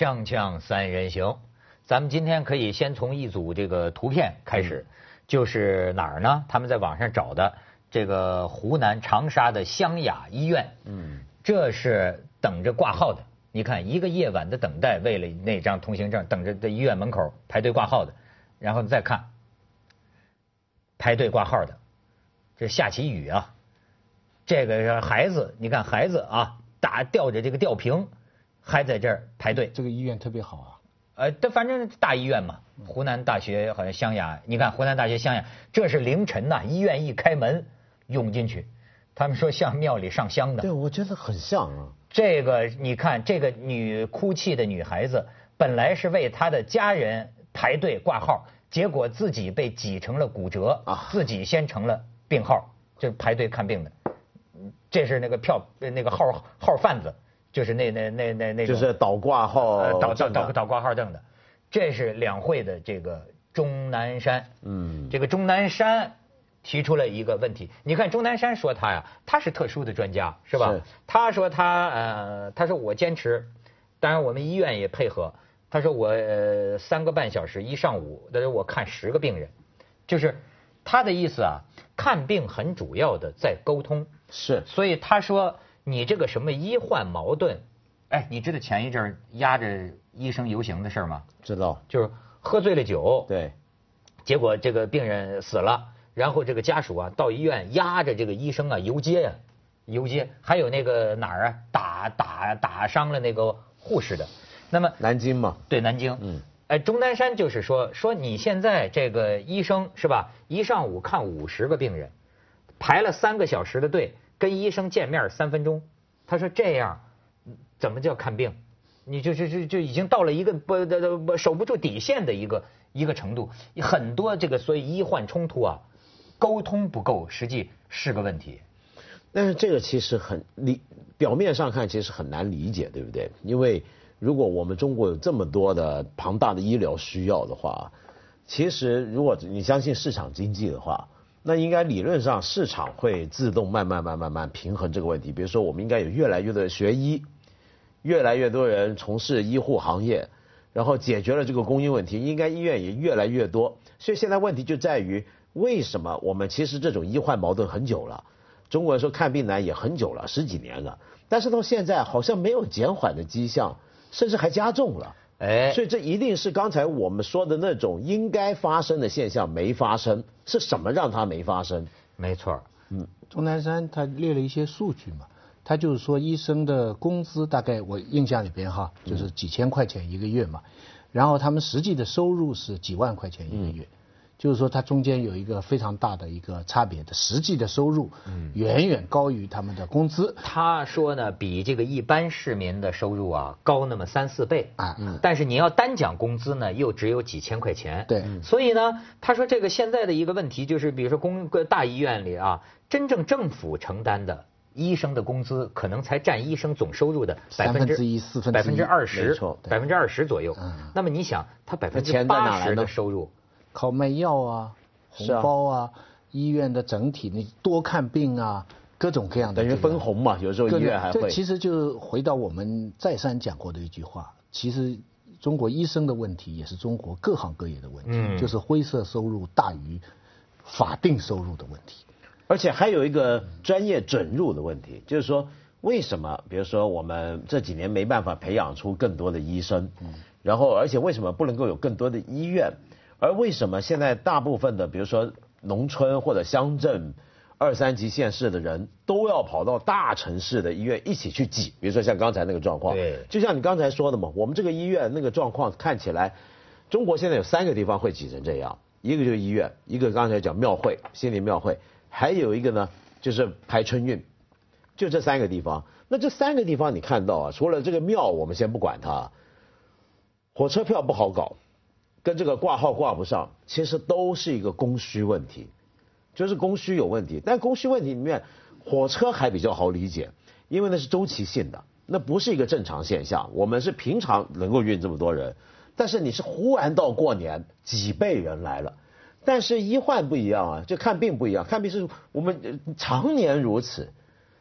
锵锵三人行，咱们今天可以先从一组这个图片开始，就是哪儿呢？他们在网上找的这个湖南长沙的湘雅医院，嗯，这是等着挂号的。你看一个夜晚的等待，为了那张通行证，等着在医院门口排队挂号的，然后再看排队挂号的，这下起雨啊，这个孩子，你看孩子啊，打吊着这个吊瓶，还在这儿排队。这个医院特别好啊。呃，这反正大医院嘛，湖南大学好像湘雅，你看湖南大学湘雅，这是凌晨呐，医院一开门涌进去，他们说像庙里上香的。对，我觉得很像啊。这个你看，这个女哭泣的女孩子，本来是为她的家人排队挂号，结果自己被挤成了骨折啊，自己先成了病号，就排队看病的。这是那个票那个号号贩子，就是那那那那那种就是倒挂号倒倒倒倒挂号证的。这是两会的这个钟南山，嗯，这个钟南山。提出了一个问题，你看钟南山说他呀，他是特殊的专家，是吧？他说他呃，他说我坚持，当然我们医院也配合。他说我呃三个半小时一上午，他说我看十个病人，就是他的意思啊，看病很主要的在沟通。是。所以他说你这个什么医患矛盾，哎，你知道前一阵压着医生游行的事吗？知道。就是喝醉了酒。对。结果这个病人死了。然后这个家属啊，到医院压着这个医生啊游街呀，游街，还有那个哪儿啊，打打打伤了那个护士的。那么南京嘛，对南京，嗯，哎，钟南山就是说说你现在这个医生是吧，一上午看五十个病人，排了三个小时的队，跟医生见面三分钟，他说这样怎么叫看病？你就就就就已经到了一个不不守不住底线的一个一个程度，很多这个所以医患冲突啊。沟通不够，实际是个问题。但是这个其实很理，表面上看其实很难理解，对不对？因为如果我们中国有这么多的庞大的医疗需要的话，其实如果你相信市场经济的话，那应该理论上市场会自动慢慢慢慢慢平衡这个问题。比如说，我们应该有越来越多的学医，越来越多人从事医护行业，然后解决了这个供应问题，应该医院也越来越多。所以现在问题就在于。为什么我们其实这种医患矛盾很久了？中国人说看病难也很久了，十几年了，但是到现在好像没有减缓的迹象，甚至还加重了。哎，所以这一定是刚才我们说的那种应该发生的现象没发生，是什么让它没发生？没错，嗯，钟南山他列了一些数据嘛，他就是说医生的工资大概我印象里边哈，就是几千块钱一个月嘛，然后他们实际的收入是几万块钱一个月。就是说，它中间有一个非常大的一个差别的，实际的收入远远高于他们的工资。他说呢，比这个一般市民的收入啊高那么三四倍啊。但是你要单讲工资呢，又只有几千块钱。对。所以呢，他说这个现在的一个问题就是，比如说公大医院里啊，真正政府承担的医生的工资，可能才占医生总收入的百分之一、四分百分之二十，百分之二十左右。那么你想，他百分之八十的收入。靠卖药啊，红包啊，医院的整体你多看病啊，各种各样的等于分红嘛，有时候医院还会。这其实就是回到我们再三讲过的一句话，其实中国医生的问题也是中国各行各业的问题，就是灰色收入大于法定收入的问题。而且还有一个专业准入的问题，就是说为什么，比如说我们这几年没办法培养出更多的医生，然后而且为什么不能够有更多的医院？而为什么现在大部分的，比如说农村或者乡镇、二三级县市的人都要跑到大城市的医院一起去挤？比如说像刚才那个状况，对，就像你刚才说的嘛，我们这个医院那个状况看起来，中国现在有三个地方会挤成这样，一个就是医院，一个刚才讲庙会，心灵庙会，还有一个呢就是排春运，就这三个地方。那这三个地方你看到啊，除了这个庙，我们先不管它，火车票不好搞。跟这个挂号挂不上，其实都是一个供需问题，就是供需有问题。但供需问题里面，火车还比较好理解，因为那是周期性的，那不是一个正常现象。我们是平常能够运这么多人，但是你是忽然到过年几倍人来了。但是医患不一样啊，就看病不一样，看病是我们常年如此，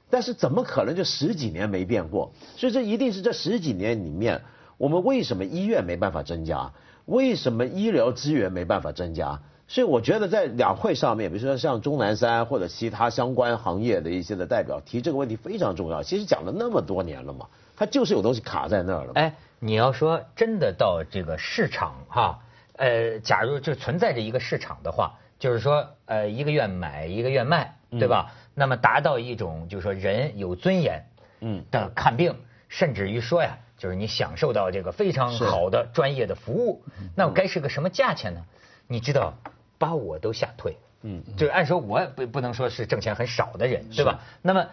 但是怎么可能就十几年没变过？所以这一定是这十几年里面。我们为什么医院没办法增加？为什么医疗资源没办法增加？所以我觉得在两会上面，比如说像钟南山或者其他相关行业的一些的代表提这个问题非常重要。其实讲了那么多年了嘛，它就是有东西卡在那儿了。哎，你要说真的到这个市场哈，呃，假如就存在着一个市场的话，就是说呃一个愿买一个愿卖，对吧？那么达到一种就是说人有尊严嗯的看病，甚至于说呀。就是你享受到这个非常好的专业的服务，那该是个什么价钱呢？你知道，把我都吓退。嗯，就按说我不不能说是挣钱很少的人，对吧？那么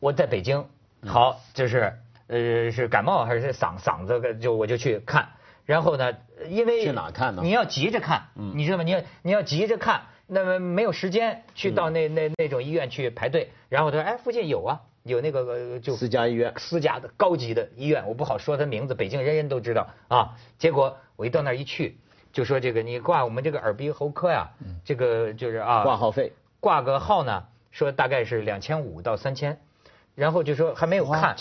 我在北京，好，就是呃是感冒还是嗓嗓子，就我就去看。然后呢，因为去哪看呢？你要急着看，你知道吗？你要你要急着看，那么没有时间去到那那那种医院去排队。然后他说，哎，附近有啊。有那个就私家医院，私家的高级的医院，我不好说他名字，北京人人都知道啊。结果我一到那儿一去，就说这个你挂我们这个耳鼻喉科呀，这个就是啊，挂号费，挂个号呢，说大概是两千五到三千，然后就说还没有看，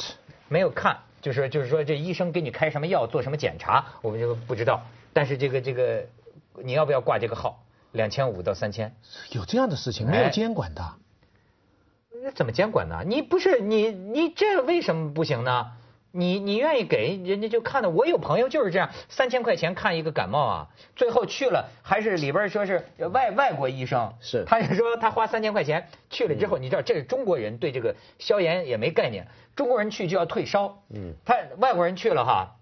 没有看，就是就是说这医生给你开什么药，做什么检查，我们就不知道。但是这个这个你要不要挂这个号？两千五到三千，有这样的事情，没有监管的。那怎么监管呢？你不是你你这为什么不行呢？你你愿意给人家就看到。我有朋友就是这样，三千块钱看一个感冒啊，最后去了还是里边说是外外国医生，是他就说他花三千块钱去了之后，你知道这是中国人对这个消炎也没概念，中国人去就要退烧，嗯，他外国人去了哈，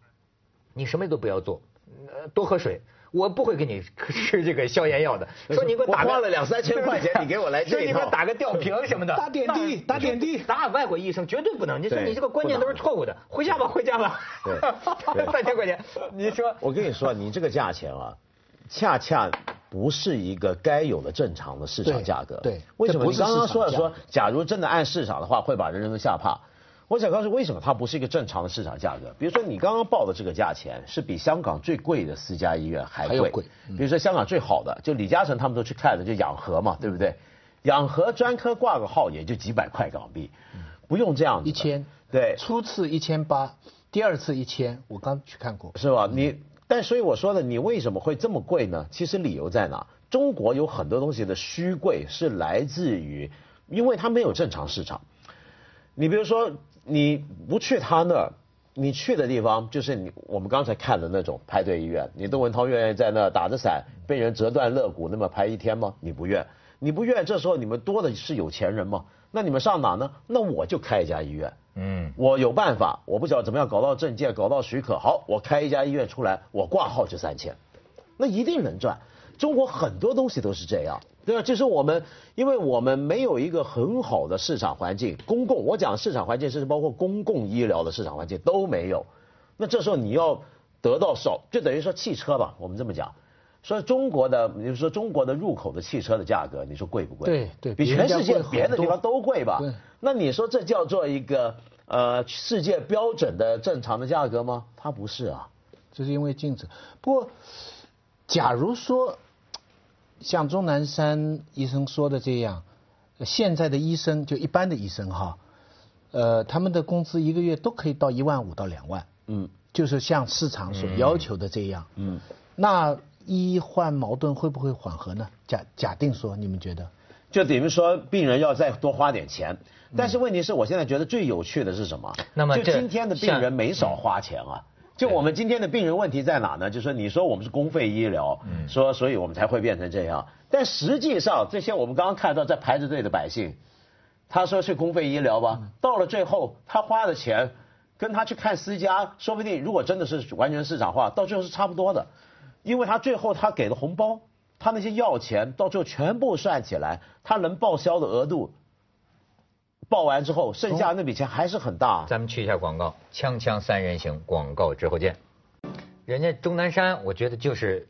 你什么都不要做，呃多喝水。我不会给你 吃这个消炎药的。说你给我打花了两三千块钱，你给我来这说你给我打个吊瓶 什么的。打点滴，打点滴。打外国医生绝对不能。你说你这个观念都是错误的。回家吧，回家吧。三千块钱，你说。我跟你说，你这个价钱啊，恰恰不是一个该有的正常的市场价格。对。为什么？你刚刚说了说，假如真的按市场的话，会把人人都吓怕。我想告诉为什么它不是一个正常的市场价格？比如说你刚刚报的这个价钱是比香港最贵的私家医院还贵。贵。比如说香港最好的，就李嘉诚他们都去看的，就养和嘛，对不对？养和专科挂个号也就几百块港币，不用这样子。一千。对。初次一千八，第二次一千，我刚去看过。是吧？你，但所以我说的，你为什么会这么贵呢？其实理由在哪？中国有很多东西的虚贵是来自于，因为它没有正常市场。你比如说。你不去他那儿，你去的地方就是你我们刚才看的那种排队医院。你窦文涛愿意在那打着伞被人折断肋骨那么排一天吗？你不愿，你不愿。这时候你们多的是有钱人吗？那你们上哪呢？那我就开一家医院。嗯，我有办法，我不晓得怎么样搞到证件，搞到许可。好，我开一家医院出来，我挂号就三千，那一定能赚。中国很多东西都是这样。对吧？就是我们，因为我们没有一个很好的市场环境，公共我讲市场环境，甚至包括公共医疗的市场环境都没有。那这时候你要得到少，就等于说汽车吧，我们这么讲，说中国的，比如说中国的入口的汽车的价格，你说贵不贵？对对，比全世界别的地方都贵吧？那你说这叫做一个呃世界标准的正常的价格吗？它不是啊，这是因为禁止。不过，假如说。像钟南山医生说的这样，现在的医生就一般的医生哈，呃，他们的工资一个月都可以到一万五到两万，嗯，就是像市场所要求的这样，嗯，那医患矛盾会不会缓和呢？假假定说，你们觉得？就等于说病人要再多花点钱，但是问题是我现在觉得最有趣的是什么？那么就今天的病人没少花钱啊。就我们今天的病人问题在哪呢？就是说，你说我们是公费医疗，说所以我们才会变成这样。但实际上，这些我们刚刚看到在排着队的百姓，他说是公费医疗吧，到了最后他花的钱，跟他去看私家，说不定如果真的是完全市场化，到最后是差不多的，因为他最后他给的红包，他那些药钱到最后全部算起来，他能报销的额度。报完之后，剩下那笔钱还是很大。咱们去一下广告，锵锵三人行，广告之后见。人家钟南山，我觉得就是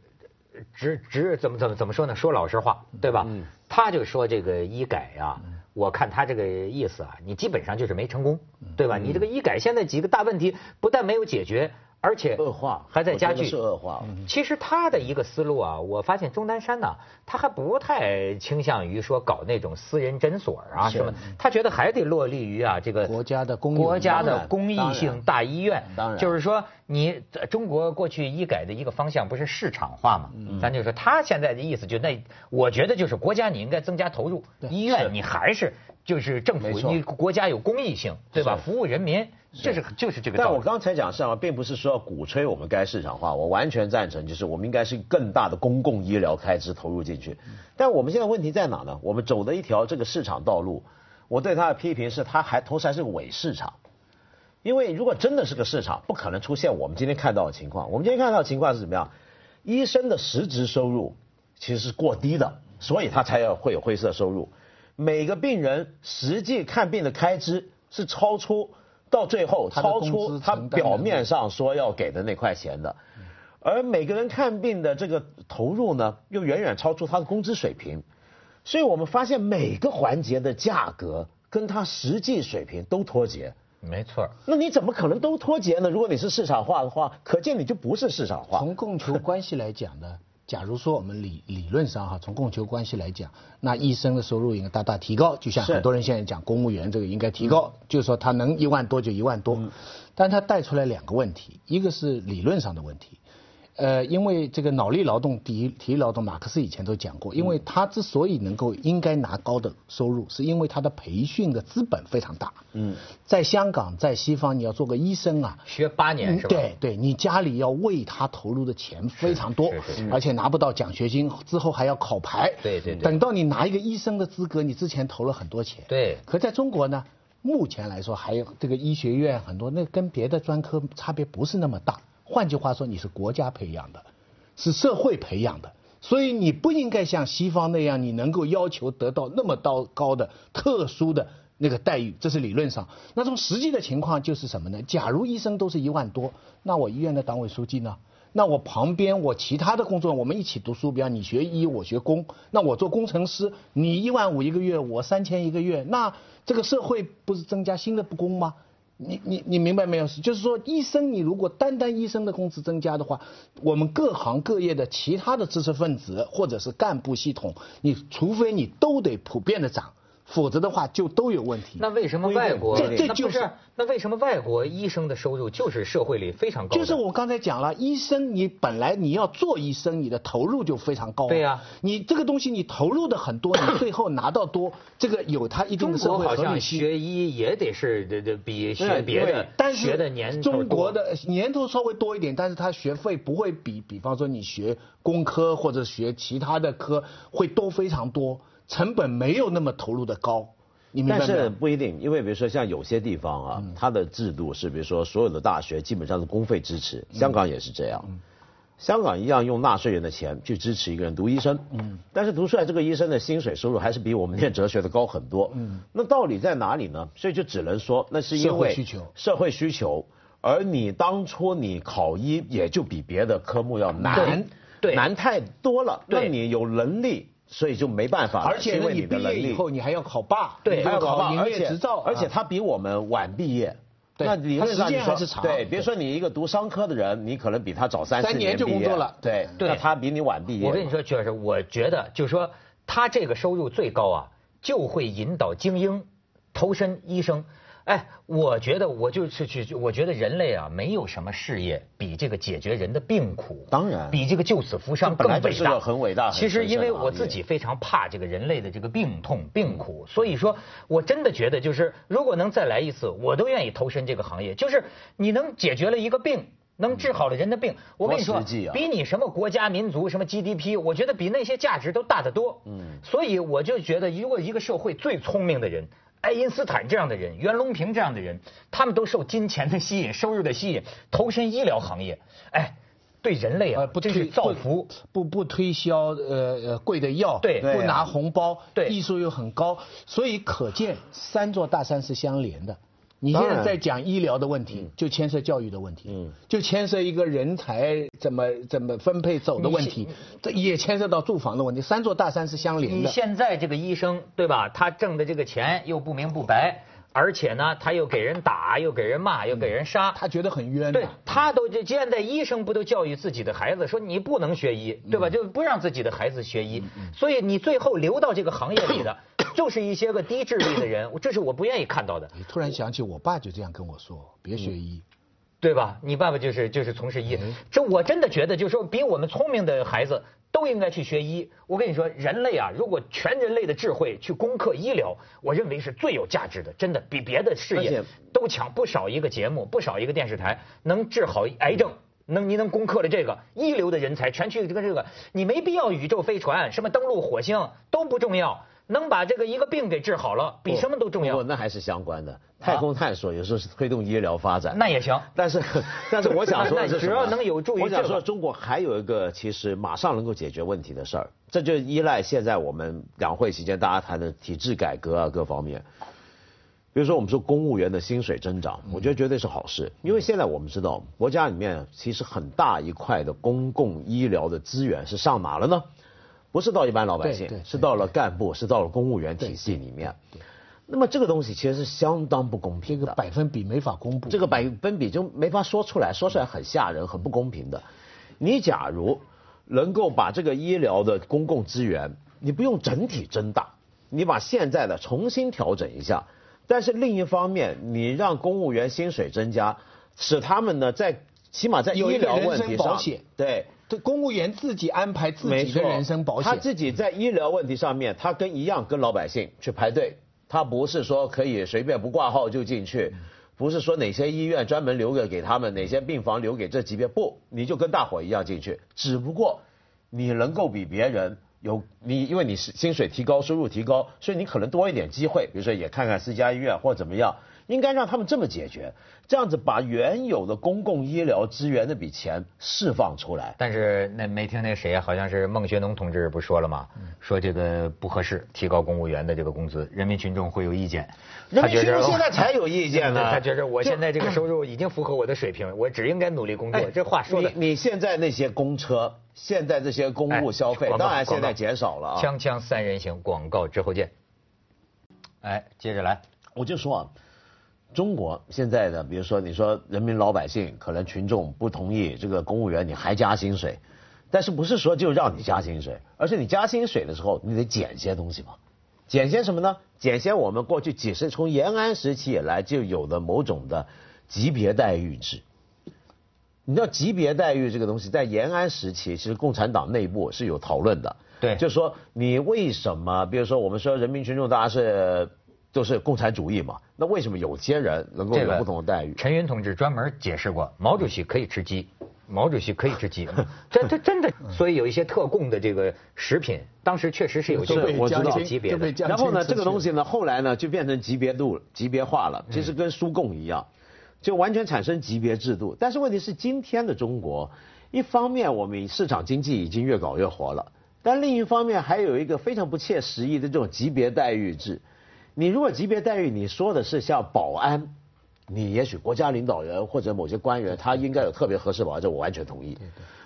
直直怎么怎么怎么说呢？说老实话，对吧？他就说这个医改呀，我看他这个意思啊，你基本上就是没成功，对吧？你这个医改现在几个大问题不但没有解决，而且恶化还在加剧，是恶化。其实他的一个思路啊，我发现钟南山呢，他还不太倾向于说搞那种私人诊所啊什么，他觉得还得落力于啊这个国家的公国家的公益性大医院。当然，就是说你中国过去医改的一个方向不是市场化嘛？咱就说他现在的意思就那，我觉得就是国家你应该增加投入，医院你还是就是政府你国家有公益性，对吧？服务人民。这是就是这个，但我刚才讲上并不是说要鼓吹我们该市场化，我完全赞成，就是我们应该是更大的公共医疗开支投入进去。但我们现在问题在哪呢？我们走的一条这个市场道路，我对他的批评是，他还同时还是个伪市场。因为如果真的是个市场，不可能出现我们今天看到的情况。我们今天看到的情况是怎么样？医生的实质收入其实是过低的，所以他才要会有灰色收入。每个病人实际看病的开支是超出。到最后超出他表面上说要给的那块钱的，而每个人看病的这个投入呢，又远远超出他的工资水平，所以我们发现每个环节的价格跟他实际水平都脱节。没错。那你怎么可能都脱节呢？如果你是市场化的话，可见你就不是市场化。从供求关系来讲呢？假如说我们理理论上哈，从供求关系来讲，那医生的收入应该大大提高，就像很多人现在讲公务员这个应该提高，就是说他能一万多就一万多，但他带出来两个问题，一个是理论上的问题。呃，因为这个脑力劳动、体体力劳动，马克思以前都讲过，因为他之所以能够应该拿高的收入，是因为他的培训的资本非常大。嗯，在香港，在西方，你要做个医生啊，学八年是吧？对对，你家里要为他投入的钱非常多，而且拿不到奖学金，之后还要考牌。对对对。等到你拿一个医生的资格，你之前投了很多钱。对。可在中国呢，目前来说，还有这个医学院很多，那跟别的专科差别不是那么大。换句话说，你是国家培养的，是社会培养的，所以你不应该像西方那样，你能够要求得到那么高高的特殊的那个待遇，这是理论上。那从实际的情况就是什么呢？假如医生都是一万多，那我医院的党委书记呢？那我旁边我其他的工作，我们一起读书，比方你学医，我学工，那我做工程师，你一万五一个月，我三千一个月，那这个社会不是增加新的不公吗？你你你明白没有？就是说，医生你如果单单医生的工资增加的话，我们各行各业的其他的知识分子或者是干部系统，你除非你都得普遍的涨。否则的话就都有问题。那为什么外国？这这就是那为什么外国医生的收入就是社会里非常高？就是我刚才讲了，医生你本来你要做医生，你的投入就非常高。对呀，你这个东西你投入的很多，你最后拿到多，这个有它一定的社会合理性。学医也得是这这比学别的，但学的年中国的年头稍微多一点，但是他学费不会比，比方说你学工科或者学其他的科会多非常多。成本没有那么投入的高，你明白但是不一定，因为比如说像有些地方啊，它的制度是，比如说所有的大学基本上是公费支持，香港也是这样，香港一样用纳税人的钱去支持一个人读医生，嗯，但是读出来这个医生的薪水收入还是比我们念哲学的高很多，嗯，那道理在哪里呢？所以就只能说那是因为需求，社会需求，而你当初你考医也就比别的科目要难，对，难太多了，那你有能力。所以就没办法，而且你毕业以后你还要考霸，对，还要考霸，营业执照，而且他比我们晚毕业，那理论上还是长。对，别说你一个读商科的人，你可能比他早三三年就工作了，对，那他比你晚毕业。我跟你说，确实，我觉得就是说，他这个收入最高啊，就会引导精英投身医生。哎，我觉得我就是去，我觉得人类啊，没有什么事业比这个解决人的病苦，当然比这个救死扶伤更伟大，很伟大。其实因为我自己非常怕这个人类的这个病痛病苦，所以说我真的觉得就是如果能再来一次，我都愿意投身这个行业。就是你能解决了一个病，能治好了人的病，我跟你说，比你什么国家民族什么 GDP，我觉得比那些价值都大得多。嗯，所以我就觉得，如果一个社会最聪明的人。爱因斯坦这样的人，袁隆平这样的人，他们都受金钱的吸引、收入的吸引，投身医疗行业。哎，对人类啊，不真是造福。不不推销呃呃贵的药，对，不拿红包，对，艺术又很高，所以可见三座大山是相连的。你现在在讲医疗的问题，就牵涉教育的问题，嗯，就牵涉一个人才怎么怎么分配走的问题，这也牵涉到住房的问题。三座大山是相连的。你现在这个医生对吧？他挣的这个钱又不明不白，而且呢，他又给人打，又给人骂，又给人杀，他觉得很冤对。他都这现在医生不都教育自己的孩子说你不能学医，对吧？就不让自己的孩子学医，所以你最后留到这个行业里的，就是一些个低智力的人，这是我不愿意看到的。你突然想起，我爸就这样跟我说：“别学医。对吧？你爸爸就是就是从事医，这我真的觉得就是说，比我们聪明的孩子都应该去学医。我跟你说，人类啊，如果全人类的智慧去攻克医疗，我认为是最有价值的，真的比别的事业都强。不少一个节目，不少一个电视台能治好癌症。能你能攻克了这个一流的人才，全去这个这个，你没必要宇宙飞船，什么登陆火星都不重要，能把这个一个病给治好了，比什么都重要。不那还是相关的。太空探索有时候是推动医疗发展，那也行。但是，但是我想说的是那只要能有助于我想说，中国还有一个其实马上能够解决问题的事儿，这就依赖现在我们两会期间大家谈的体制改革啊各方面。比如说，我们说公务员的薪水增长，我觉得绝对是好事，因为现在我们知道国家里面其实很大一块的公共医疗的资源是上哪了呢？不是到一般老百姓是到了干部，是到了公务员体系里面。那么这个东西其实是相当不公”平的。个百分比没法公布。这个百分比就没法说出来，说出来很吓人，很不公平的。你假如能够把这个医疗的公共资源，你不用整体增大，你把现在的重新调整一下，但是另一方面，你让公务员薪水增加，使他们呢在起码在医疗问题上，对。对公务员自己安排自己的人身保险。他自己在医疗问题上面，他跟一样跟老百姓去排队，他不是说可以随便不挂号就进去，不是说哪些医院专门留给给他们，哪些病房留给这级别，不，你就跟大伙一样进去，只不过你能够比别人。有你，因为你是薪水提高，收入提高，所以你可能多一点机会，比如说也看看私家医院或怎么样，应该让他们这么解决，这样子把原有的公共医疗资源那笔钱释放出来。但是那没听那谁啊，好像是孟学农同志不说了吗？说这个不合适，提高公务员的这个工资，人民群众会有意见。人民群众现在才有意见呢 他觉着我现在这个收入已经符合我的水平，我只应该努力工作。这话说的，哎你你现在那些公车，现在这些公务消费，哎当然现在减少了啊。锵锵三人行，广告之后见。哎，接着来，我就说啊，中国现在的，比如说你说人民老百姓可能群众不同意这个公务员你还加薪水，但是不是说就让你加薪水，而是你加薪水的时候你得减些东西嘛。减些什么呢？减些我们过去几十从延安时期以来就有的某种的级别待遇制。你知道级别待遇这个东西，在延安时期，其实共产党内部是有讨论的。对就是说你为什么，比如说我们说人民群众大家是都是共产主义嘛，那为什么有些人能够这个有不同的待遇？陈云同志专门解释过，毛主席可以吃鸡，毛主席可以吃鸡，这这真的，所以有一些特供的这个食品，当时确实是有这个是我知道级别的。然后呢，这个东西呢，后来呢就变成级别度、级别化了，其实跟苏共一样，就完全产生级别制度。但是问题是，今天的中国，一方面我们市场经济已经越搞越活了，但另一方面还有一个非常不切实际的这种级别待遇制。你如果级别待遇，你说的是像保安，你也许国家领导人或者某些官员，他应该有特别合适保安，这我完全同意。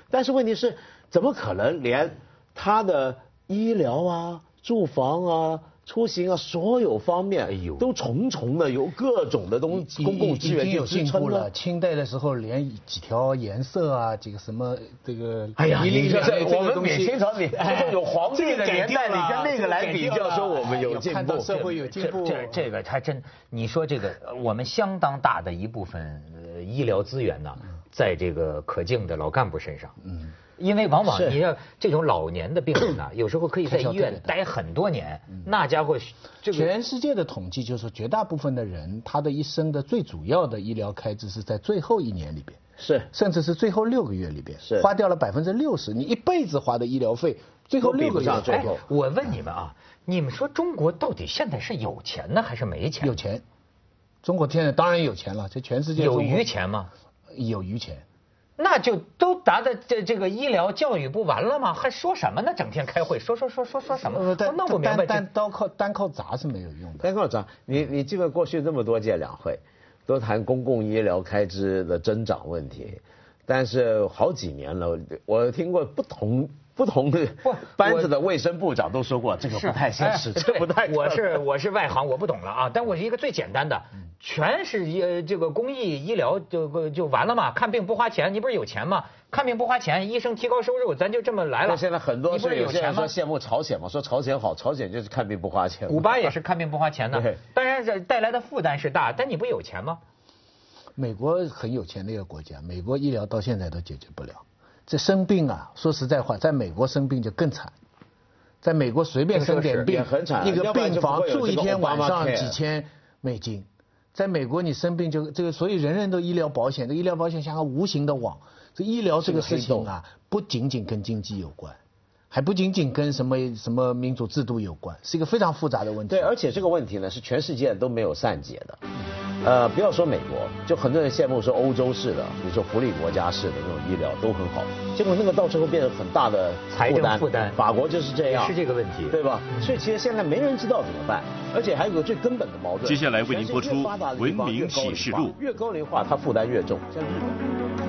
但是问题是，怎么可能连他的医疗啊、住房啊、出行啊所有方面，哎呦都重重的有各种的东西公共资源有进步了。？清代的时候，连几条颜色啊，几个什么这个，哎呀，一你这我们比东西清朝比哎有皇帝 的年代，你跟那个来比较，说我们有进步。社会有进步。这这这个还真，你说这个，呃我们相当大的一部分呃医疗资源呢，在这个可敬的老干部身上。嗯，因为往往你要这种老年的病人呢，有时候可以在医院待很多年，那家伙这个全世界的统计就是，绝大部分的人，他的一生的最主要的医疗开支是在最后一年里边，是甚至是最后六个月里边，是花掉了百分之六十。你一辈子花的医疗费，最后六个月最后，我问你们啊，你们说中国到底现在是有钱呢还是没钱？有钱。中国现在当然有钱了，这全世界有余钱吗？有余钱。那就都达的这这个医疗教育不完了吗？还说什么呢？整天开会说说说说说什么？呃但我弄不明白但但这。单靠单靠砸是没有用的。单靠砸，你你记得过去这么多届两会，都谈公共医疗开支的增长问题，但是好几年了，我听过不同不同的班子的卫生部长都说过，这个不太现实，这不太。我是 我是外行，我不懂了啊。但我是一个最简单的，全是呃这个公益医疗就就完了嘛，看病不花钱，你不是有钱吗？看病不花钱，医生提高收入，咱就这么来了。现在很多是有钱说羡慕朝鲜嘛，说朝鲜好，朝鲜就是看病不花钱。古巴也是看病不花钱的，当然这带来的负担是大，但你不有钱吗？美国很有钱的一个国家，美国医疗到现在都解决不了。这生病啊，说实在话，在美国生病就更惨。在美国随便生点病，一个病房住一天晚上几千美金。在美国你生病就这个，所以人人都医疗保险，这医疗保险像个无形的网。这医疗这个事情啊，不仅仅跟经济有关，还不仅仅跟什么什么民主制度有关，是一个非常复杂的问题。对，而且这个问题呢，是全世界都没有善解的。呃，不要说美国，就很多人羡慕说欧洲式的，比如说福利国家式的那种医疗都很好，结果那个到最后变成很大的财政负担。法国就是这样，是这个问题，对吧？所以其实现在没人知道怎么办，而且还有个最根本的矛盾。接下来为您播出《文明启示录》，越高龄化它负担越重，像日本。